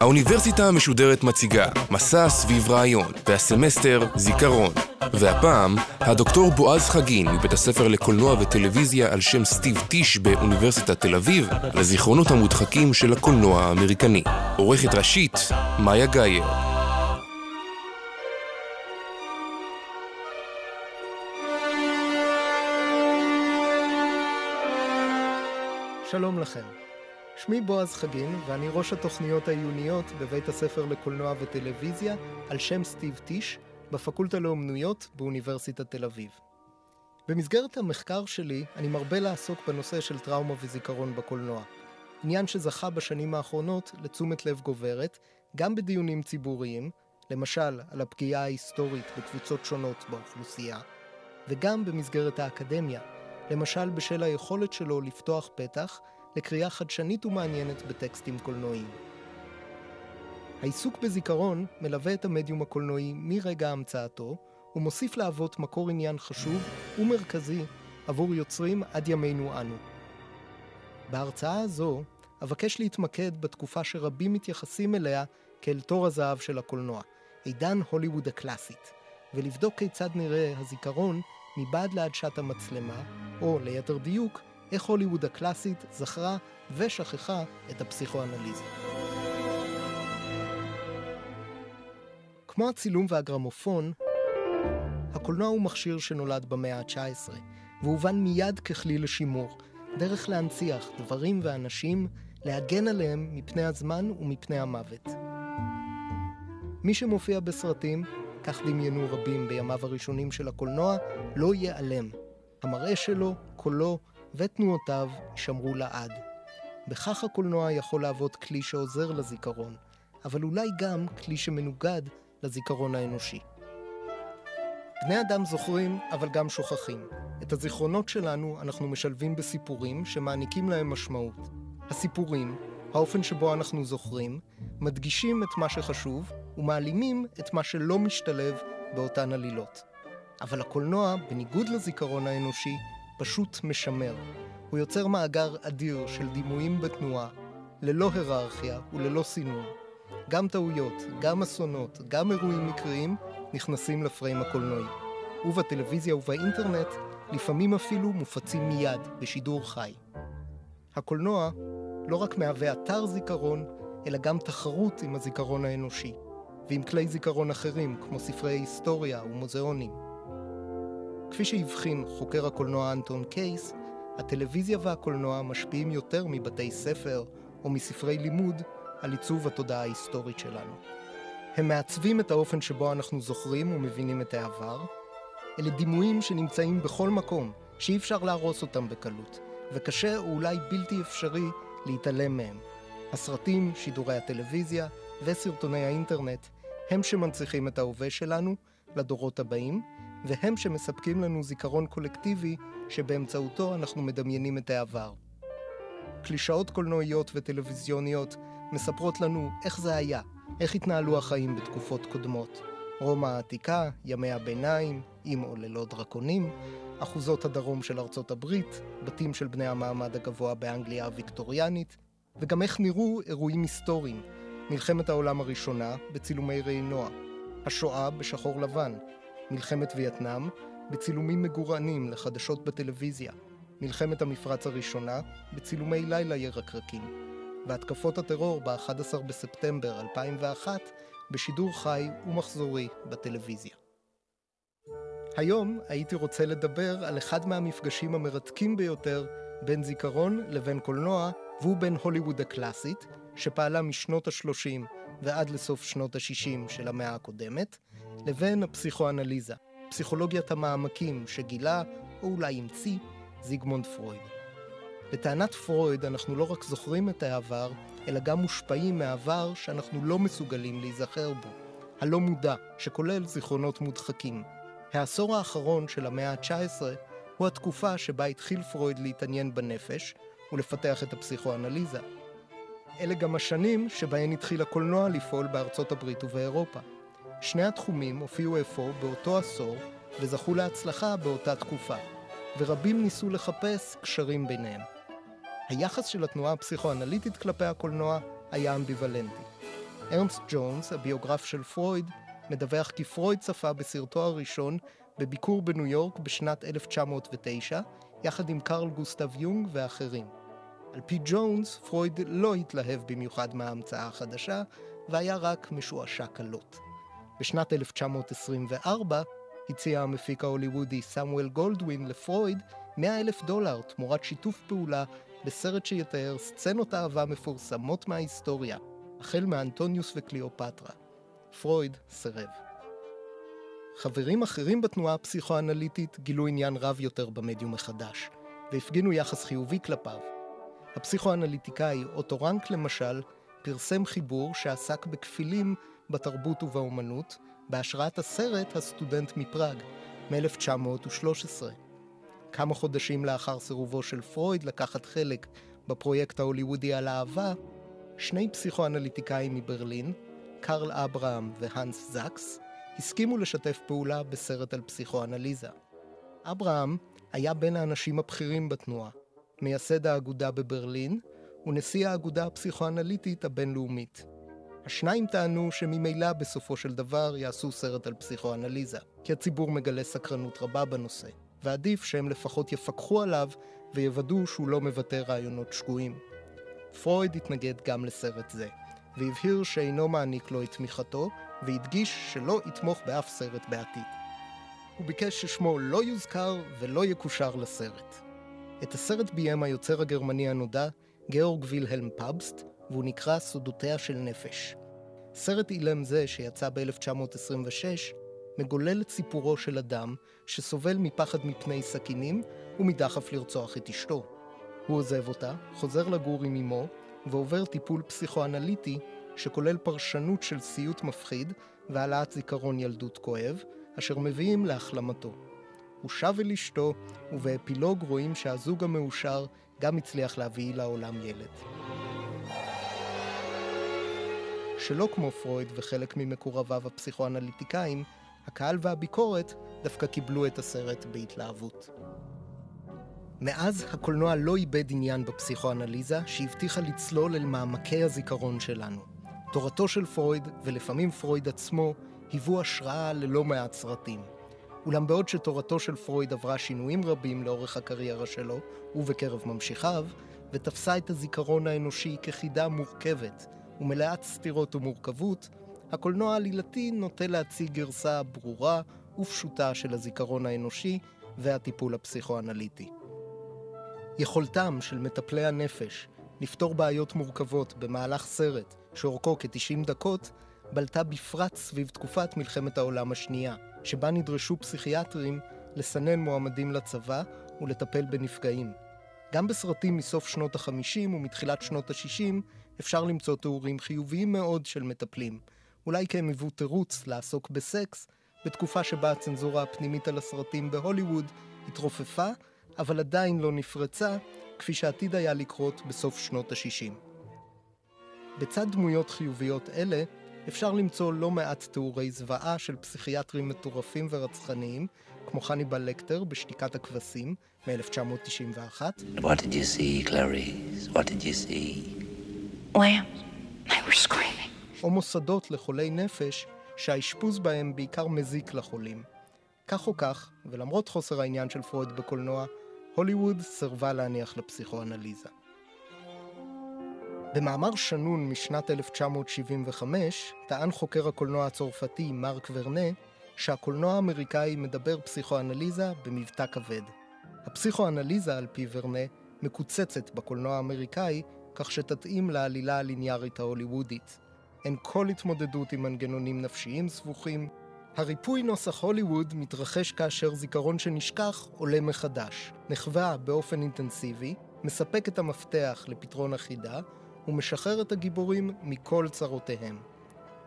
האוניברסיטה המשודרת מציגה מסע סביב רעיון, והסמסטר זיכרון. והפעם, הדוקטור בועז חגין מבית הספר לקולנוע וטלוויזיה על שם סטיב טיש באוניברסיטת תל אביב, לזיכרונות המודחקים של הקולנוע האמריקני. עורכת ראשית, מאיה גאייר. לכם. שמי בועז חגין, ואני ראש התוכניות העיוניות בבית הספר לקולנוע וטלוויזיה על שם סטיב טיש, בפקולטה לאומנויות באוניברסיטת תל אביב. במסגרת המחקר שלי, אני מרבה לעסוק בנושא של טראומה וזיכרון בקולנוע. עניין שזכה בשנים האחרונות לתשומת לב גוברת, גם בדיונים ציבוריים, למשל על הפגיעה ההיסטורית בקבוצות שונות באוכלוסייה, וגם במסגרת האקדמיה, למשל בשל היכולת שלו לפתוח פתח לקריאה חדשנית ומעניינת בטקסטים קולנועיים. העיסוק בזיכרון מלווה את המדיום הקולנועי מרגע המצאתו, ומוסיף להוות מקור עניין חשוב ומרכזי עבור יוצרים עד ימינו אנו. בהרצאה הזו אבקש להתמקד בתקופה שרבים מתייחסים אליה כאל תור הזהב של הקולנוע, עידן הוליווד הקלאסית, ולבדוק כיצד נראה הזיכרון מבעד לעדשת המצלמה, או ליתר דיוק, איך הוליווד הקלאסית זכרה ושכחה את הפסיכואנליזה. כמו הצילום והגרמופון, הקולנוע הוא מכשיר שנולד במאה ה-19, והובן מיד ככלי לשימור, דרך להנציח דברים ואנשים, להגן עליהם מפני הזמן ומפני המוות. מי שמופיע בסרטים, כך דמיינו רבים בימיו הראשונים של הקולנוע, לא ייעלם. המראה שלו, קולו ותנועותיו יישמרו לעד. בכך הקולנוע יכול להוות כלי שעוזר לזיכרון, אבל אולי גם כלי שמנוגד לזיכרון האנושי. בני אדם זוכרים, אבל גם שוכחים. את הזיכרונות שלנו אנחנו משלבים בסיפורים שמעניקים להם משמעות. הסיפורים, האופן שבו אנחנו זוכרים, מדגישים את מה שחשוב ומעלימים את מה שלא משתלב באותן עלילות. אבל הקולנוע, בניגוד לזיכרון האנושי, פשוט משמר. הוא יוצר מאגר אדיר של דימויים בתנועה, ללא היררכיה וללא סינון. גם טעויות, גם אסונות, גם אירועים מקריים נכנסים לפריים הקולנועי. ובטלוויזיה ובאינטרנט לפעמים אפילו מופצים מיד, בשידור חי. הקולנוע לא רק מהווה אתר זיכרון, אלא גם תחרות עם הזיכרון האנושי, ועם כלי זיכרון אחרים, כמו ספרי היסטוריה ומוזיאונים. כפי שהבחין חוקר הקולנוע אנטון קייס, הטלוויזיה והקולנוע משפיעים יותר מבתי ספר או מספרי לימוד על עיצוב התודעה ההיסטורית שלנו. הם מעצבים את האופן שבו אנחנו זוכרים ומבינים את העבר. אלה דימויים שנמצאים בכל מקום, שאי אפשר להרוס אותם בקלות, וקשה או אולי בלתי אפשרי להתעלם מהם. הסרטים, שידורי הטלוויזיה וסרטוני האינטרנט הם שמנציחים את ההווה שלנו לדורות הבאים, והם שמספקים לנו זיכרון קולקטיבי שבאמצעותו אנחנו מדמיינים את העבר. קלישאות קולנועיות וטלוויזיוניות מספרות לנו איך זה היה, איך התנהלו החיים בתקופות קודמות. רומא העתיקה, ימי הביניים, עם או ללא דרקונים, אחוזות הדרום של ארצות הברית, בתים של בני המעמד הגבוה באנגליה הוויקטוריאנית, וגם איך נראו אירועים היסטוריים, מלחמת העולם הראשונה בצילומי ראינוע, השואה בשחור לבן, מלחמת וייטנאם בצילומים מגורענים לחדשות בטלוויזיה, מלחמת המפרץ הראשונה בצילומי לילה ירקרקים, והתקפות הטרור ב-11 בספטמבר 2001 בשידור חי ומחזורי בטלוויזיה. היום הייתי רוצה לדבר על אחד מהמפגשים המרתקים ביותר בין זיכרון לבין קולנוע, והוא בין הוליווד הקלאסית, שפעלה משנות ה-30 ועד לסוף שנות ה-60 של המאה הקודמת, לבין הפסיכואנליזה, פסיכולוגיית המעמקים שגילה, או אולי המציא, זיגמונד פרויד. לטענת פרויד, אנחנו לא רק זוכרים את העבר, אלא גם מושפעים מהעבר שאנחנו לא מסוגלים להיזכר בו, הלא מודע, שכולל זיכרונות מודחקים. העשור האחרון של המאה ה-19 הוא התקופה שבה התחיל פרויד להתעניין בנפש ולפתח את הפסיכואנליזה. אלה גם השנים שבהן התחיל הקולנוע לפעול בארצות הברית ובאירופה. שני התחומים הופיעו אפוא באותו עשור וזכו להצלחה באותה תקופה. ורבים ניסו לחפש קשרים ביניהם. היחס של התנועה הפסיכואנליטית כלפי הקולנוע היה אמביוולנטי. ארנסט ג'ונס, הביוגרף של פרויד, מדווח כי פרויד צפה בסרטו הראשון בביקור בניו יורק בשנת 1909, יחד עם קרל גוסטב יונג ואחרים. על פי ג'ונס, פרויד לא התלהב במיוחד מההמצאה החדשה, והיה רק משועשע קלות. בשנת 1924 הציע המפיק ההוליוודי סמואל גולדווין לפרויד 100 אלף דולר תמורת שיתוף פעולה בסרט שיתאר סצנות אהבה מפורסמות מההיסטוריה, החל מאנטוניוס וקליאופטרה. פרויד סירב. חברים אחרים בתנועה הפסיכואנליטית גילו עניין רב יותר במדיום החדש, והפגינו יחס חיובי כלפיו. הפסיכואנליטיקאי אוטו רנק למשל, פרסם חיבור שעסק בכפילים בתרבות ובאומנות, בהשראת הסרט הסטודנט מפראג, מ-1913. כמה חודשים לאחר סירובו של פרויד לקחת חלק בפרויקט ההוליוודי על אהבה, שני פסיכואנליטיקאים מברלין, קרל אברהם והאנס זקס, הסכימו לשתף פעולה בסרט על פסיכואנליזה. אברהם היה בין האנשים הבכירים בתנועה, מייסד האגודה בברלין ונשיא האגודה הפסיכואנליטית הבינלאומית. השניים טענו שממילא בסופו של דבר יעשו סרט על פסיכואנליזה, כי הציבור מגלה סקרנות רבה בנושא, ועדיף שהם לפחות יפקחו עליו ויוודאו שהוא לא מבטא רעיונות שגויים. פרויד התנגד גם לסרט זה, והבהיר שאינו מעניק לו את תמיכתו, והדגיש שלא יתמוך באף סרט בעתיד. הוא ביקש ששמו לא יוזכר ולא יקושר לסרט. את הסרט ביים היוצר הגרמני הנודע, גאורג וילהלם פאבסט, והוא נקרא סודותיה של נפש. סרט אילם זה, שיצא ב-1926, מגולל את סיפורו של אדם שסובל מפחד מפני סכינים ומדחף לרצוח את אשתו. הוא עוזב אותה, חוזר לגור עם אמו, ועובר טיפול פסיכואנליטי שכולל פרשנות של סיוט מפחיד והעלאת זיכרון ילדות כואב, אשר מביאים להחלמתו. הוא שב אל אשתו, ובאפילוג רואים שהזוג המאושר גם הצליח להביא לעולם ילד. שלא כמו פרויד וחלק ממקורביו הפסיכואנליטיקאים, הקהל והביקורת דווקא קיבלו את הסרט בהתלהבות. מאז הקולנוע לא איבד עניין בפסיכואנליזה שהבטיחה לצלול אל מעמקי הזיכרון שלנו. תורתו של פרויד, ולפעמים פרויד עצמו, היוו השראה ללא מעט סרטים. אולם בעוד שתורתו של פרויד עברה שינויים רבים לאורך הקריירה שלו, ובקרב ממשיכיו, ותפסה את הזיכרון האנושי כחידה מורכבת ומלאת סתירות ומורכבות, הקולנוע העלילתי נוטה להציג גרסה ברורה ופשוטה של הזיכרון האנושי והטיפול הפסיכואנליטי. יכולתם של מטפלי הנפש לפתור בעיות מורכבות במהלך סרט שאורכו כ-90 דקות, בלטה בפרט סביב תקופת מלחמת העולם השנייה, שבה נדרשו פסיכיאטרים לסנן מועמדים לצבא ולטפל בנפגעים. גם בסרטים מסוף שנות ה-50 ומתחילת שנות ה-60 אפשר למצוא תיאורים חיוביים מאוד של מטפלים, אולי כי הם היוו תירוץ לעסוק בסקס, בתקופה שבה הצנזורה הפנימית על הסרטים בהוליווד התרופפה, אבל עדיין לא נפרצה, כפי שעתיד היה לקרות בסוף שנות ה-60. בצד דמויות חיוביות אלה, אפשר למצוא לא מעט תיאורי זוועה של פסיכיאטרים מטורפים ורצחניים, כמו חניבל לקטר בשתיקת הכבשים מ-1991. What did you see, Clarice? What did you see? או מוסדות לחולי נפש שהאשפוז בהם בעיקר מזיק לחולים. כך או כך, ולמרות חוסר העניין של פרויד בקולנוע, הוליווד סירבה להניח לפסיכואנליזה. במאמר שנון משנת 1975, טען חוקר הקולנוע הצרפתי מרק ורנה, שהקולנוע האמריקאי מדבר פסיכואנליזה במבטא כבד. הפסיכואנליזה, על פי ורנה, מקוצצת בקולנוע האמריקאי, כך שתתאים לעלילה הליניארית ההוליוודית. אין כל התמודדות עם מנגנונים נפשיים סבוכים. הריפוי נוסח הוליווד מתרחש כאשר זיכרון שנשכח עולה מחדש, נחווה באופן אינטנסיבי, מספק את המפתח לפתרון החידה, ומשחרר את הגיבורים מכל צרותיהם.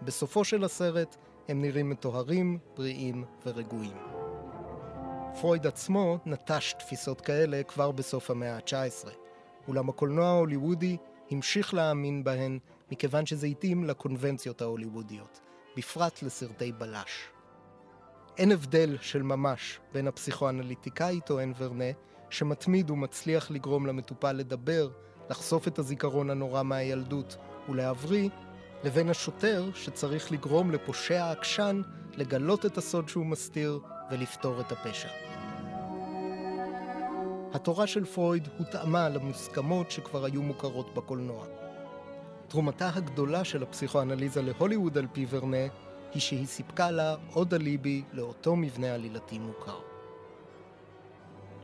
בסופו של הסרט הם נראים מטוהרים, בריאים ורגועים. פרויד עצמו נטש תפיסות כאלה כבר בסוף המאה ה-19, אולם הקולנוע ההוליוודי המשיך להאמין בהן מכיוון שזה התאים לקונבנציות ההוליוודיות, בפרט לסרטי בלש. אין הבדל של ממש בין הפסיכואנליטיקאי, טוען ורנה, שמתמיד ומצליח לגרום למטופל לדבר, לחשוף את הזיכרון הנורא מהילדות ולהבריא, לבין השוטר שצריך לגרום לפושע עקשן לגלות את הסוד שהוא מסתיר ולפתור את הפשע. התורה של פרויד הותאמה למוסכמות שכבר היו מוכרות בקולנוע. תרומתה הגדולה של הפסיכואנליזה להוליווד על פי ורנה היא שהיא סיפקה לה עוד אליבי לאותו מבנה עלילתי מוכר.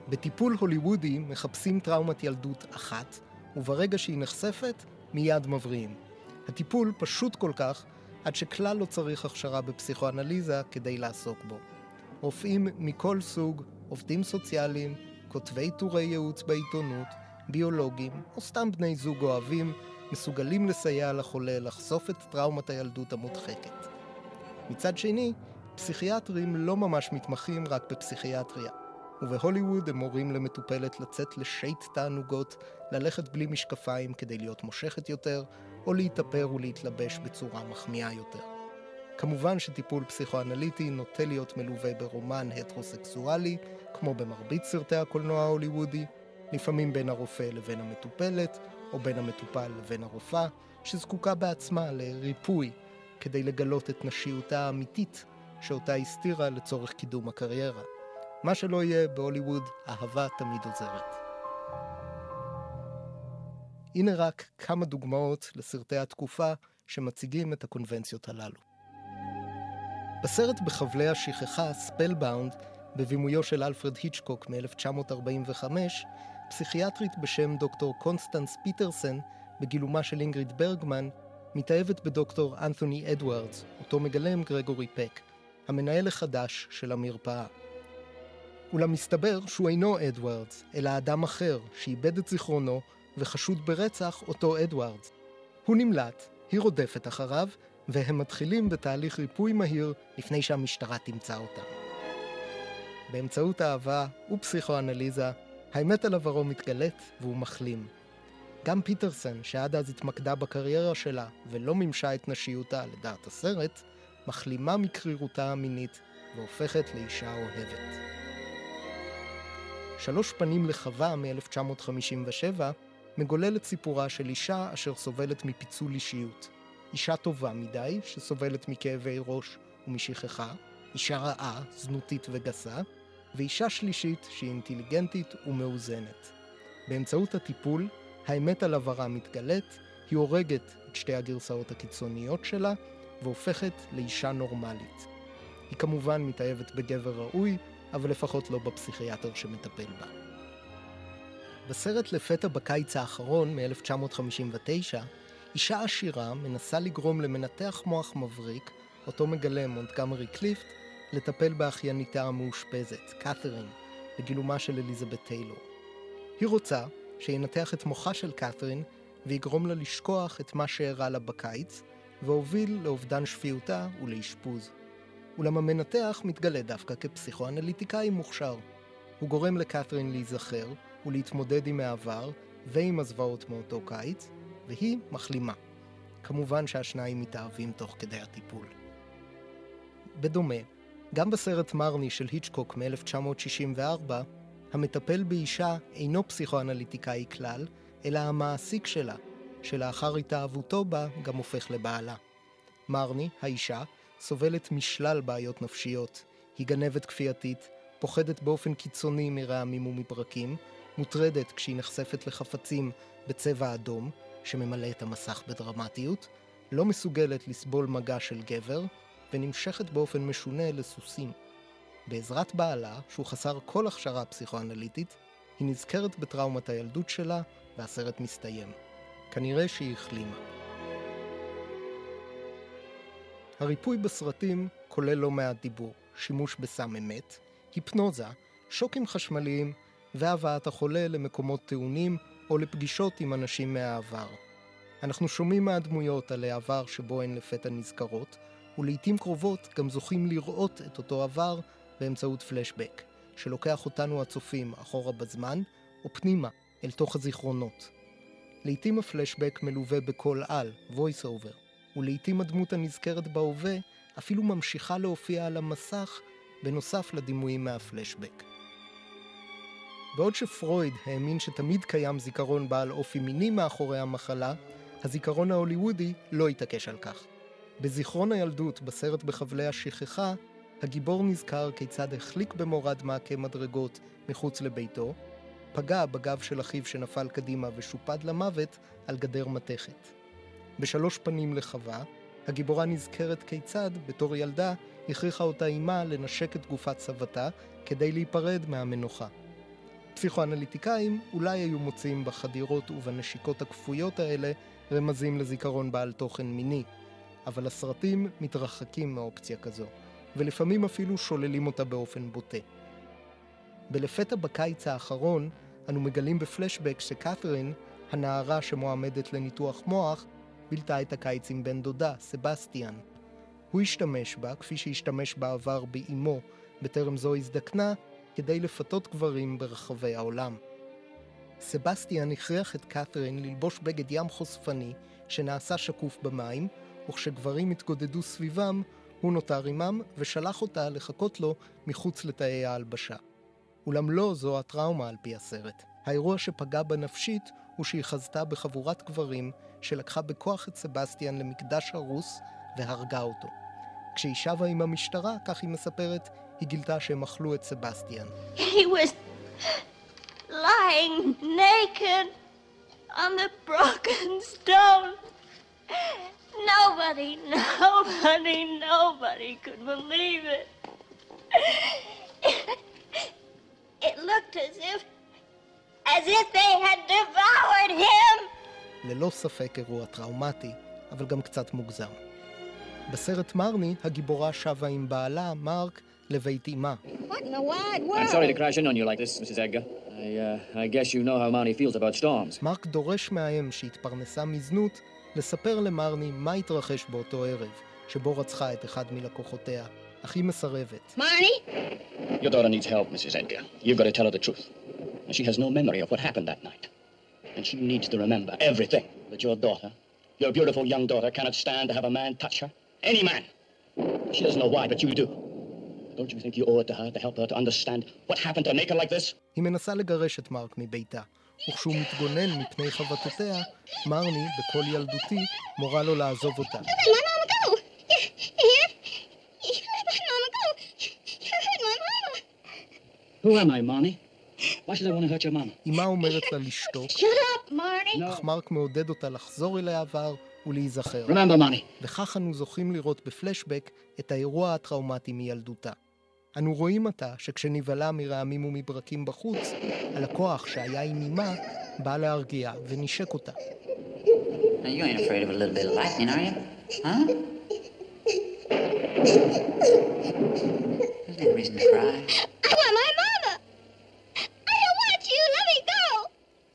בטיפול הוליוודי מחפשים טראומת ילדות אחת, וברגע שהיא נחשפת, מיד מבריאים. הטיפול פשוט כל כך, עד שכלל לא צריך הכשרה בפסיכואנליזה כדי לעסוק בו. רופאים מכל סוג, עובדים סוציאליים, כותבי טורי ייעוץ בעיתונות, ביולוגים, או סתם בני זוג אוהבים, מסוגלים לסייע לחולה לחשוף את טראומת הילדות המודחקת. מצד שני, פסיכיאטרים לא ממש מתמחים רק בפסיכיאטריה, ובהוליווד הם מורים למטופלת לצאת לשייט תענוגות, ללכת בלי משקפיים כדי להיות מושכת יותר, או להתאפר ולהתלבש בצורה מחמיאה יותר. כמובן שטיפול פסיכואנליטי נוטה להיות מלווה ברומן הטרוסקסואלי, כמו במרבית סרטי הקולנוע ההוליוודי, לפעמים בין הרופא לבין המטופלת, או בין המטופל לבין הרופאה, שזקוקה בעצמה לריפוי כדי לגלות את נשיותה האמיתית שאותה הסתירה לצורך קידום הקריירה. מה שלא יהיה בהוליווד, אהבה תמיד עוזרת. הנה רק כמה דוגמאות לסרטי התקופה שמציגים את הקונבנציות הללו. בסרט בחבלי השכחה, Spellbound, בבימויו של אלפרד היצ'קוק מ-1945, פסיכיאטרית בשם דוקטור קונסטנס פיטרסן, בגילומה של אינגריד ברגמן, מתאהבת בדוקטור אנתוני אדוארדס, אותו מגלם גרגורי פק, המנהל החדש של המרפאה. אולם מסתבר שהוא אינו אדוארדס, אלא אדם אחר, שאיבד את זיכרונו וחשוד ברצח אותו אדוארדס. הוא נמלט, היא רודפת אחריו, והם מתחילים בתהליך ריפוי מהיר לפני שהמשטרה תמצא אותם. באמצעות אהבה ופסיכואנליזה, האמת על עברו מתגלית והוא מחלים. גם פיטרסן, שעד אז התמקדה בקריירה שלה ולא מימשה את נשיותה לדעת הסרט, מחלימה מקרירותה המינית והופכת לאישה אוהבת. שלוש פנים לחווה מ-1957 מגולל את סיפורה של אישה אשר סובלת מפיצול אישיות. אישה טובה מדי, שסובלת מכאבי ראש ומשכחה, אישה רעה, זנותית וגסה, ואישה שלישית שהיא אינטליגנטית ומאוזנת. באמצעות הטיפול, האמת על עברה מתגלית, היא הורגת את שתי הגרסאות הקיצוניות שלה, והופכת לאישה נורמלית. היא כמובן מתאהבת בגבר ראוי, אבל לפחות לא בפסיכיאטר שמטפל בה. בסרט לפתע בקיץ האחרון, מ-1959, אישה עשירה מנסה לגרום למנתח מוח מבריק, אותו מגלם מונטגמרי קליפט, לטפל באחייניתה המאושפזת, קת'רין, בגילומה של אליזבת טיילור. היא רוצה שינתח את מוחה של קת'רין ויגרום לה לשכוח את מה שאירע לה בקיץ, והוביל לאובדן שפיותה ולאשפוז. אולם המנתח מתגלה דווקא כפסיכואנליטיקאי מוכשר. הוא גורם לקת'רין להיזכר ולהתמודד עם העבר ועם הזוועות מאותו קיץ, והיא מחלימה. כמובן שהשניים מתאהבים תוך כדי הטיפול. בדומה, גם בסרט מרני של היצ'קוק מ-1964, המטפל באישה אינו פסיכואנליטיקאי כלל, אלא המעסיק שלה, שלאחר התאהבותו בה גם הופך לבעלה. מרני, האישה, סובלת משלל בעיות נפשיות. היא גנבת כפייתית, פוחדת באופן קיצוני מרעמים ומברקים, מוטרדת כשהיא נחשפת לחפצים בצבע אדום, שממלא את המסך בדרמטיות, לא מסוגלת לסבול מגע של גבר, ונמשכת באופן משונה לסוסים. בעזרת בעלה, שהוא חסר כל הכשרה פסיכואנליטית, היא נזכרת בטראומת הילדות שלה, והסרט מסתיים. כנראה שהיא החלימה. הריפוי בסרטים כולל לא מעט דיבור, שימוש בסם אמת, היפנוזה, שוקים חשמליים והבאת החולה למקומות טעונים או לפגישות עם אנשים מהעבר. אנחנו שומעים מהדמויות על העבר שבו הן לפתע נזכרות, ולעיתים קרובות גם זוכים לראות את אותו עבר באמצעות פלשבק, שלוקח אותנו הצופים אחורה בזמן, או פנימה, אל תוך הזיכרונות. לעיתים הפלשבק מלווה בקול על, voice over, ולעיתים הדמות הנזכרת בהווה אפילו ממשיכה להופיע על המסך בנוסף לדימויים מהפלשבק. בעוד שפרויד האמין שתמיד קיים זיכרון בעל אופי מיני מאחורי המחלה, הזיכרון ההוליוודי לא התעקש על כך. בזיכרון הילדות, בסרט בחבלי השכחה, הגיבור נזכר כיצד החליק במורד מעקה מדרגות מחוץ לביתו, פגע בגב של אחיו שנפל קדימה ושופד למוות על גדר מתכת. בשלוש פנים לחווה, הגיבורה נזכרת כיצד, בתור ילדה, הכריחה אותה אימה לנשק את גופת סבתה כדי להיפרד מהמנוחה. פסיכואנליטיקאים אולי היו מוצאים בחדירות ובנשיקות הכפויות האלה רמזים לזיכרון בעל תוכן מיני, אבל הסרטים מתרחקים מאופציה כזו, ולפעמים אפילו שוללים אותה באופן בוטה. בלפתע בקיץ האחרון, אנו מגלים בפלשבק שקת'רין, הנערה שמועמדת לניתוח מוח, בילתה את הקיץ עם בן דודה, סבסטיאן. הוא השתמש בה, כפי שהשתמש בעבר באימו, בטרם זו הזדקנה, כדי לפתות גברים ברחבי העולם. סבסטיאן הכריח את קת'רין ללבוש בגד ים חושפני שנעשה שקוף במים, וכשגברים התגודדו סביבם, הוא נותר עמם ושלח אותה לחכות לו מחוץ לתאי ההלבשה. אולם לא זו הטראומה על פי הסרט. האירוע שפגע בה נפשית הוא שהיא חזתה בחבורת גברים שלקחה בכוח את סבסטיאן למקדש הרוס והרגה אותו. כשהיא שבה עם המשטרה, כך היא מספרת, היא גילתה שהם אכלו את סבסטיאן. He was lying naked on the broken stone. Nobody, nobody, nobody could believe it. It looked as if, as if they had devoured him. ללא ספק אירוע טראומטי, אבל גם קצת מוגזם. בסרט מרני, הגיבורה שבה עם בעלה, מרק, לבית אמה. What in the wide world? I'm sorry to crash in on you like this, Mrs. Edgar. I, uh, I guess you know how Marnie feels about storms. מרק דורש מהאם שהתפרנסה מזנות לספר למרני מה התרחש באותו ערב, שבו רצחה את אחד מלקוחותיה, אך היא מסרבת. Marnie? Your daughter needs help, Mrs. Edgar. You've got to tell her the truth. She has no memory of what happened that night. And she needs to remember everything that your daughter, your beautiful young daughter, cannot stand to have a man touch her. Any man. She doesn't know why, but you do. Don't you think you owe it to her to help her to understand what happened to make her like this? היא מנסה לגרש את מרק מביתה, וכשהוא מתגונן מפני חבטותיה, מרני, בקול ילדותי, מורה לו לעזוב אותה. Who am I, Marnie? Why should I want to hurt your mama? אמה אומרת לה לשתוק, Shut up, Marnie. No. אך מרק מעודד אותה לחזור אל העבר ולהיזכר. Remember, Marnie. וכך אנו זוכים לראות בפלשבק את האירוע הטראומטי מילדותה. אנו רואים עתה שכשנבהלה מרעמים ומברקים בחוץ, הלקוח שהיה עם אמה בא להרגיע ונשק אותה. Now, you ain't afraid of a little bit of lightning, are you? Huh? There's no reason to cry. I want my mama. I don't want you. Let me go.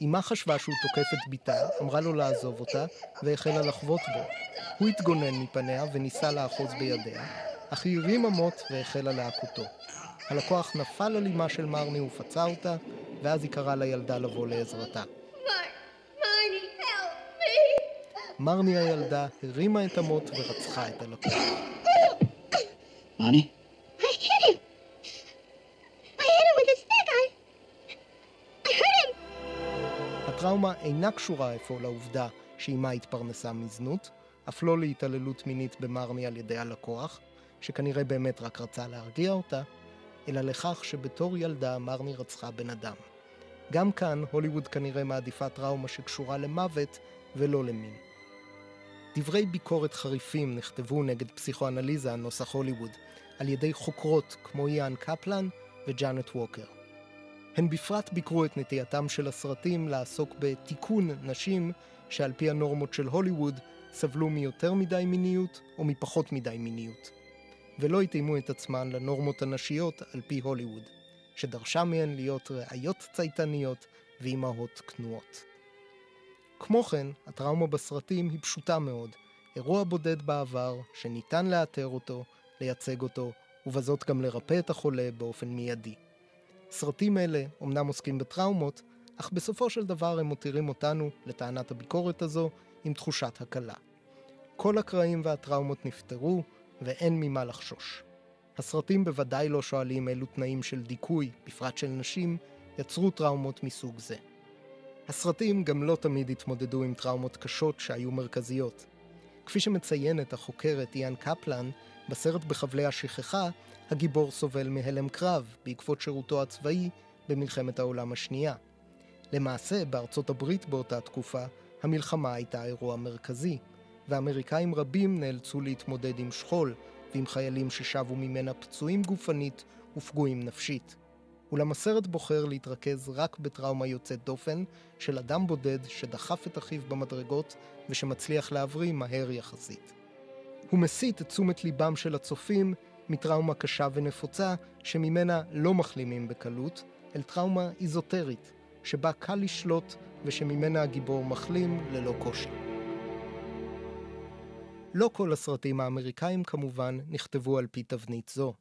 אמה חשבה שהוא תוקף את בתה, אמרה לו לעזוב אותה, והחלה לחבוט בו. הוא התגונן מפניה וניסה לאחוז בידיה, אך היא הרימה מוט והחלה להכותו. הלקוח נפל על אמה של מרני ופצע אותה, ואז היא קראה לילדה לבוא לעזרתה. מרני הילדה הרימה את המוט ורצחה את הלקוח. Marnie? I hit him. I hit him with a stick. I. I hurt him. הטראומה אינה קשורה אפוא לעובדה שאימה התפרנסה מזנות, אף לא להתעללות מינית במרני על ידי הלקוח, שכנראה באמת רק רצה להרגיע אותה, אלא לכך שבתור ילדה מרני רצחה בן אדם. גם כאן הוליווד כנראה מעדיפה טראומה שקשורה למוות ולא למין. דברי ביקורת חריפים נכתבו נגד פסיכואנליזה נוסח הוליווד על ידי חוקרות כמו איאן קפלן וג'אנט ווקר. הן בפרט ביקרו את נטייתם של הסרטים לעסוק בתיקון נשים שעל פי הנורמות של הוליווד סבלו מיותר מדי מיניות או מפחות מדי מיניות. ולא התאימו את עצמן לנורמות הנשיות על פי הוליווד, שדרשה מהן להיות ראיות צייתניות ואימהות כנועות. כמו כן, הטראומה בסרטים היא פשוטה מאוד, אירוע בודד בעבר שניתן לאתר אותו, לייצג אותו, ובזאת גם לרפא את החולה באופן מיידי. סרטים אלה אומנם עוסקים בטראומות, אך בסופו של דבר הם מותירים אותנו, לטענת הביקורת הזו, עם תחושת הקלה. כל הקרעים והטראומות נפתרו, ואין ממה לחשוש. הסרטים בוודאי לא שואלים אילו תנאים של דיכוי, בפרט של נשים, יצרו טראומות מסוג זה. הסרטים גם לא תמיד התמודדו עם טראומות קשות שהיו מרכזיות. כפי שמציינת החוקרת איאן קפלן, בסרט בחבלי השכחה, הגיבור סובל מהלם קרב בעקבות שירותו הצבאי במלחמת העולם השנייה. למעשה, בארצות הברית באותה תקופה, המלחמה הייתה אירוע מרכזי, ואמריקאים רבים נאלצו להתמודד עם שכול, ועם חיילים ששבו ממנה פצועים גופנית ופגועים נפשית. אולם הסרט בוחר להתרכז רק בטראומה יוצאת דופן של אדם בודד שדחף את אחיו במדרגות ושמצליח להבריא מהר יחסית. הוא מסיט את תשומת ליבם של הצופים מטראומה קשה ונפוצה שממנה לא מחלימים בקלות, אל טראומה איזוטרית, שבה קל לשלוט ושממנה הגיבור מחלים ללא קושי. לא כל הסרטים האמריקאים כמובן נכתבו על פי תבנית זו.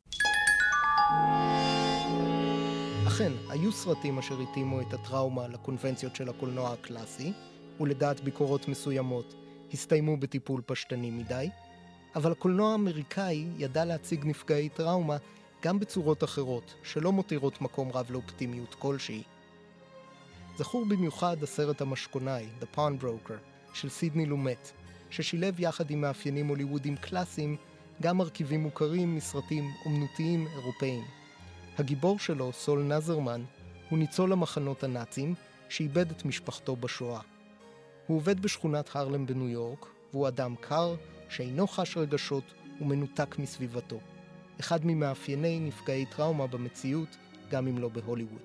אכן, היו סרטים אשר התאימו את הטראומה לקונבנציות של הקולנוע הקלאסי, ולדעת ביקורות מסוימות הסתיימו בטיפול פשטני מדי, אבל הקולנוע האמריקאי ידע להציג נפגעי טראומה גם בצורות אחרות, שלא מותירות מקום רב לאופטימיות כלשהי. זכור במיוחד הסרט המשכונאי, The Pawn Broker, של סידני לומט, ששילב יחד עם מאפיינים הוליוודיים קלאסיים גם מרכיבים מוכרים מסרטים אומנותיים אירופאיים. הגיבור שלו, סול נזרמן, הוא ניצול המחנות הנאצים שאיבד את משפחתו בשואה. הוא עובד בשכונת הרלם בניו יורק, והוא אדם קר, שאינו חש רגשות ומנותק מסביבתו. אחד ממאפייני נפגעי טראומה במציאות, גם אם לא בהוליווד.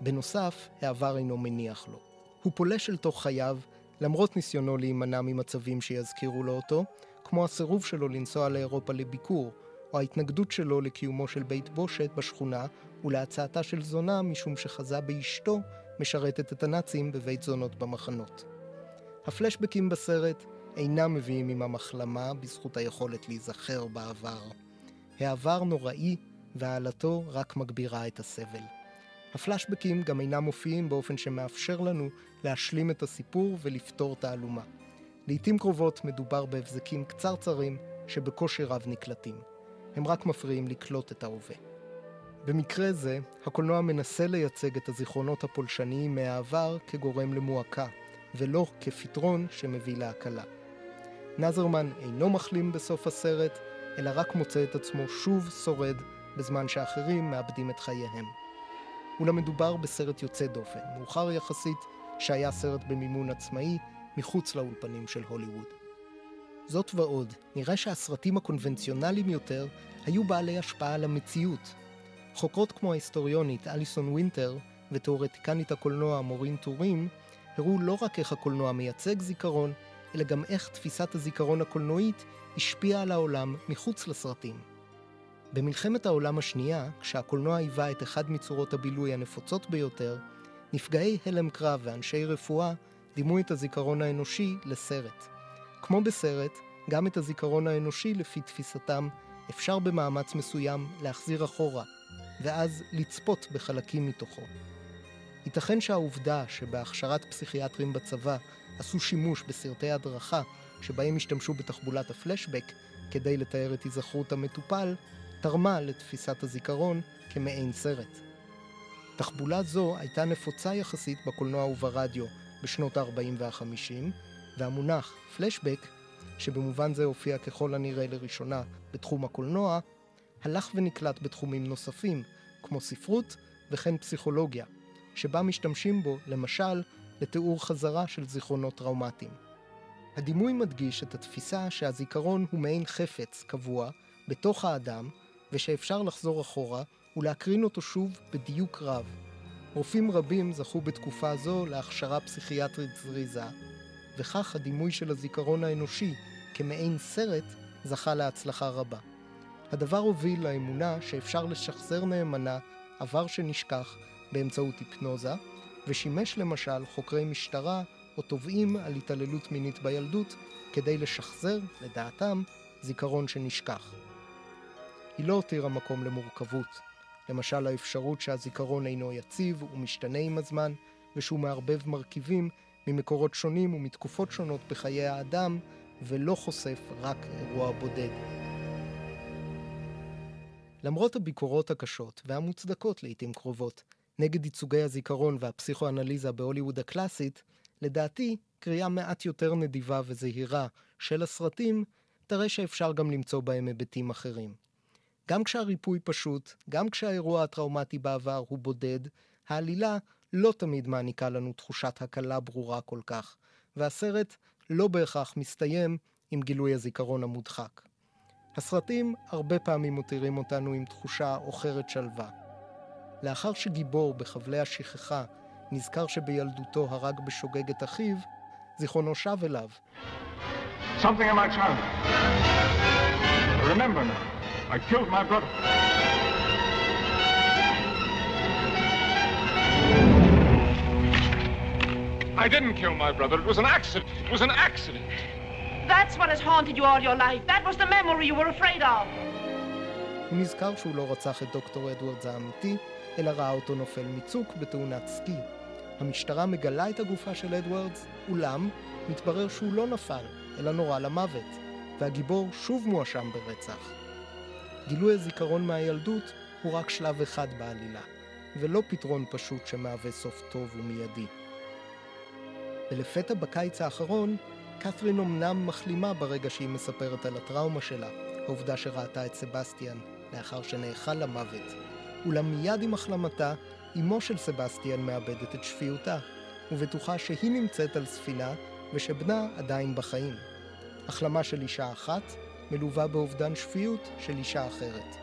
בנוסף, העבר אינו מניח לו. הוא פולש אל תוך חייו, למרות ניסיונו להימנע ממצבים שיזכירו לו אותו, כמו הסירוב שלו לנסוע לאירופה לביקור, או ההתנגדות שלו לקיומו של בית בושת בשכונה ולהצעתה של זונה משום שחזה באשתו משרתת את הנאצים בבית זונות במחנות. הפלשבקים בסרט אינם מביאים עמם החלמה בזכות היכולת להיזכר בעבר. העבר נוראי והעלתו רק מגבירה את הסבל. הפלשבקים גם אינם מופיעים באופן שמאפשר לנו להשלים את הסיפור ולפתור תעלומה. לעיתים קרובות מדובר בהבזקים קצרצרים שבקושי רב נקלטים. הם רק מפריעים לקלוט את ההווה. במקרה זה, הקולנוע מנסה לייצג את הזיכרונות הפולשניים מהעבר כגורם למועקה, ולא כפתרון שמביא להקלה. נזרמן אינו מחלים בסוף הסרט, אלא רק מוצא את עצמו שוב שורד, בזמן שאחרים מאבדים את חייהם. אולם מדובר בסרט יוצא דופן, מאוחר יחסית, שהיה סרט במימון עצמאי, מחוץ לאולפנים של הוליווד. זאת ועוד, נראה שהסרטים הקונבנציונליים יותר היו בעלי השפעה על המציאות. חוקרות כמו ההיסטוריונית אליסון וינטר ותאורטיקנית הקולנוע מורין טורים הראו לא רק איך הקולנוע מייצג זיכרון, אלא גם איך תפיסת הזיכרון הקולנועית השפיעה על העולם מחוץ לסרטים. במלחמת העולם השנייה, כשהקולנוע היווה את אחד מצורות הבילוי הנפוצות ביותר, נפגעי הלם קרב ואנשי רפואה דימו את הזיכרון האנושי לסרט. כמו בסרט, גם את הזיכרון האנושי, לפי תפיסתם, אפשר במאמץ מסוים להחזיר אחורה, ואז לצפות בחלקים מתוכו. ייתכן שהעובדה שבהכשרת פסיכיאטרים בצבא עשו שימוש בסרטי הדרכה שבהם השתמשו בתחבולת הפלשבק כדי לתאר את היזכרות המטופל, תרמה לתפיסת הזיכרון כמעין סרט. תחבולה זו הייתה נפוצה יחסית בקולנוע וברדיו בשנות ה-40 וה-50, והמונח פלשבק, שבמובן זה הופיע ככל הנראה לראשונה בתחום הקולנוע, הלך ונקלט בתחומים נוספים, כמו ספרות וכן פסיכולוגיה, שבה משתמשים בו, למשל, לתיאור חזרה של זיכרונות טראומטיים. הדימוי מדגיש את התפיסה שהזיכרון הוא מעין חפץ קבוע בתוך האדם, ושאפשר לחזור אחורה ולהקרין אותו שוב בדיוק רב. רופאים רבים זכו בתקופה זו להכשרה פסיכיאטרית זריזה, וכך הדימוי של הזיכרון האנושי כמעין סרט זכה להצלחה רבה. הדבר הוביל לאמונה שאפשר לשחזר נאמנה עבר שנשכח באמצעות היפנוזה, ושימש למשל חוקרי משטרה או תובעים על התעללות מינית בילדות כדי לשחזר, לדעתם, זיכרון שנשכח. היא לא הותירה מקום למורכבות. למשל האפשרות שהזיכרון אינו יציב ומשתנה עם הזמן, ושהוא מערבב מרכיבים ממקורות שונים ומתקופות שונות בחיי האדם, ולא חושף רק אירוע בודד. למרות הביקורות הקשות והמוצדקות לעיתים קרובות נגד ייצוגי הזיכרון והפסיכואנליזה בהוליווד הקלאסית, לדעתי, קריאה מעט יותר נדיבה וזהירה של הסרטים, תראה שאפשר גם למצוא בהם היבטים אחרים. גם כשהריפוי פשוט, גם כשהאירוע הטראומטי בעבר הוא בודד, העלילה לא תמיד מעניקה לנו תחושת הקלה ברורה כל כך, והסרט לא בהכרח מסתיים עם גילוי הזיכרון המודחק. הסרטים הרבה פעמים מותירים אותנו עם תחושה עוכרת שלווה. לאחר שגיבור בחבלי השכחה נזכר שבילדותו הרג בשוגג את אחיו, זיכרונו שב אליו. Something in my childhood. Remember now, I killed my brother. I didn't kill my brother. It was an accident. It was an accident. That's what has haunted you all your life. That was the memory you were afraid of. הוא נזכר שהוא לא רצח את דוקטור אדוארדס האמיתי, אלא ראה אותו נופל מצוק בתאונת סקי. המשטרה מגלה את הגופה של אדוארדס, אולם מתברר שהוא לא נפל, אלא נורה למוות, והגיבור שוב מואשם ברצח. גילוי הזיכרון מהילדות הוא רק שלב אחד בעלילה, ולא פתרון פשוט שמהווה סוף טוב ומיידי. ולפתע בקיץ האחרון, קת'רין אמנם מחלימה ברגע שהיא מספרת על הטראומה שלה, העובדה שראתה את סבסטיאן לאחר שנאכל למוות. אולם מיד עם החלמתה, אמו של סבסטיאן מאבדת את שפיותה, ובטוחה שהיא נמצאת על ספינה ושבנה עדיין בחיים. החלמה של אישה אחת מלווה באובדן שפיות של אישה אחרת.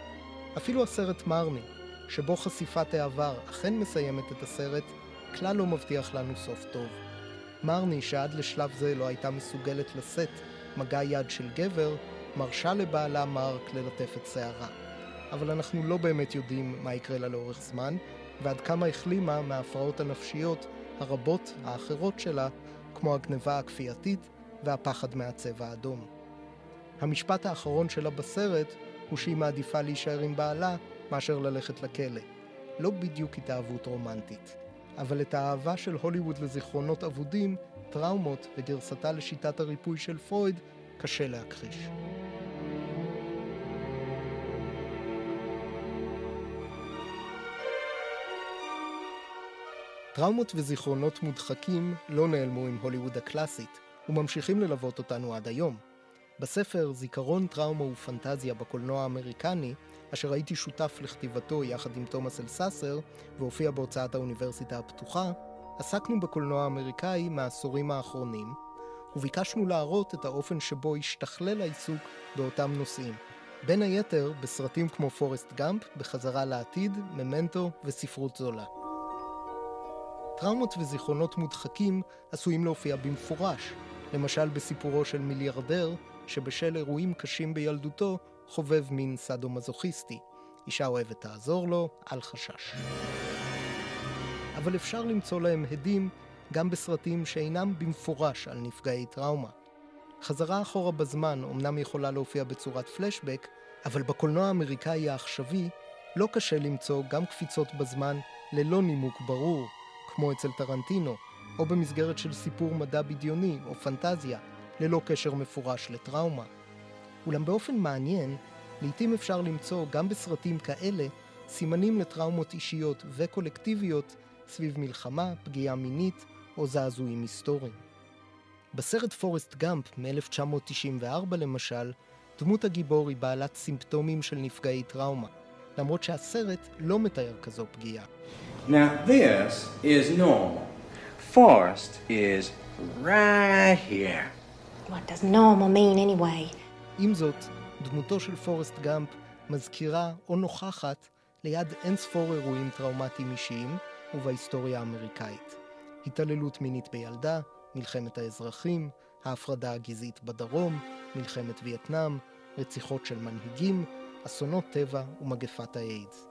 אפילו הסרט מרני, שבו חשיפת העבר אכן מסיימת את הסרט, כלל לא מבטיח לנו סוף טוב. מרני, שעד לשלב זה לא הייתה מסוגלת לשאת מגע יד של גבר, מרשה לבעלה מרק ללטף את שערה. אבל אנחנו לא באמת יודעים מה יקרה לה לאורך זמן, ועד כמה החלימה מההפרעות הנפשיות הרבות האחרות שלה, כמו הגניבה הכפייתית והפחד מהצבע האדום. המשפט האחרון שלה בסרט הוא שהיא מעדיפה להישאר עם בעלה מאשר ללכת לכלא. לא בדיוק התאהבות רומנטית. אבל את האהבה של הוליווד לזיכרונות אבודים, טראומות וגרסתה לשיטת הריפוי של פרויד, קשה להכחיש. טראומות וזיכרונות מודחקים לא נעלמו עם הוליווד הקלאסית, וממשיכים ללוות אותנו עד היום. בספר זיכרון, טראומה ופנטזיה בקולנוע האמריקני, אשר הייתי שותף לכתיבתו יחד עם תומאס אלססר, והופיע בהוצאת האוניברסיטה הפתוחה, עסקנו בקולנוע האמריקאי מהעשורים האחרונים, וביקשנו להראות את האופן שבו השתכלל העיסוק באותם נושאים. בין היתר בסרטים כמו פורסט גאמפ, בחזרה לעתיד, ממנטו וספרות זולה. טראומות וזיכרונות מודחקים עשויים להופיע במפורש, למשל בסיפורו של מיליארדר, שבשל אירועים קשים בילדותו חובב מין סאדו-מזוכיסטי. אישה אוהבת תעזור לו, אל חשש. אבל אפשר למצוא להם הדים גם בסרטים שאינם במפורש על נפגעי טראומה. חזרה אחורה בזמן אומנם יכולה להופיע בצורת פלשבק, אבל בקולנוע האמריקאי העכשווי לא קשה למצוא גם קפיצות בזמן ללא נימוק ברור, כמו אצל טרנטינו, או במסגרת של סיפור מדע בדיוני או פנטזיה, ללא קשר מפורש לטראומה. אולם באופן מעניין, לעתים אפשר למצוא גם בסרטים כאלה סימנים לטראומות אישיות וקולקטיביות סביב מלחמה, פגיעה מינית או זעזועים היסטוריים. בסרט פורסט גאמפ מ-1994 למשל, דמות הגיבור היא בעלת סימפטומים של נפגעי טראומה, למרות שהסרט לא מתאר כזו פגיעה. Now this is normal. Forest is right here. What does normal mean anyway? עם זאת, דמותו של פורסט גאמפ מזכירה או נוכחת ליד אין ספור אירועים טראומטיים אישיים ובהיסטוריה האמריקאית. התעללות מינית בילדה, מלחמת האזרחים, ההפרדה הגזעית בדרום, מלחמת וייטנאם, רציחות של מנהיגים, אסונות טבע ומגפת האיידס.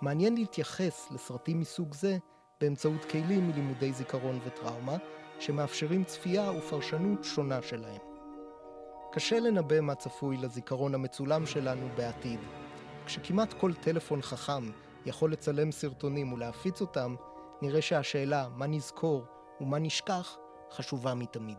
מעניין להתייחס לסרטים מסוג זה באמצעות כלים מלימודי זיכרון וטראומה, שמאפשרים צפייה ופרשנות שונה שלהם. קשה לנבא מה צפוי לזיכרון המצולם שלנו בעתיד. כשכמעט כל טלפון חכם יכול לצלם סרטונים ולהפיץ אותם, נראה שהשאלה מה נזכור ומה נשכח חשובה מתמיד.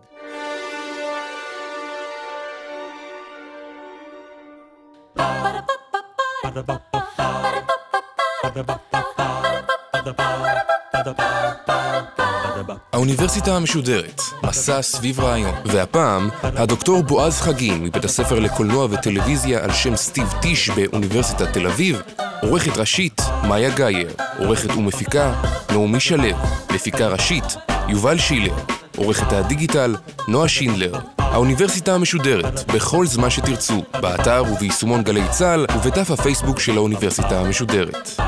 האוניברסיטה המשודרת, מסע סביב רעיון. והפעם, הדוקטור בועז חגין מבית הספר לקולנוע וטלוויזיה על שם סטיב טיש באוניברסיטת תל אביב, עורכת ראשית, מאיה גאייר, עורכת ומפיקה, נעמי שלו, מפיקה ראשית, יובל שילר, עורכת הדיגיטל, נועה שינדלר. האוניברסיטה המשודרת, בכל זמן שתרצו, באתר וביישומון גלי צה"ל ובדף הפייסבוק של האוניברסיטה המשודרת.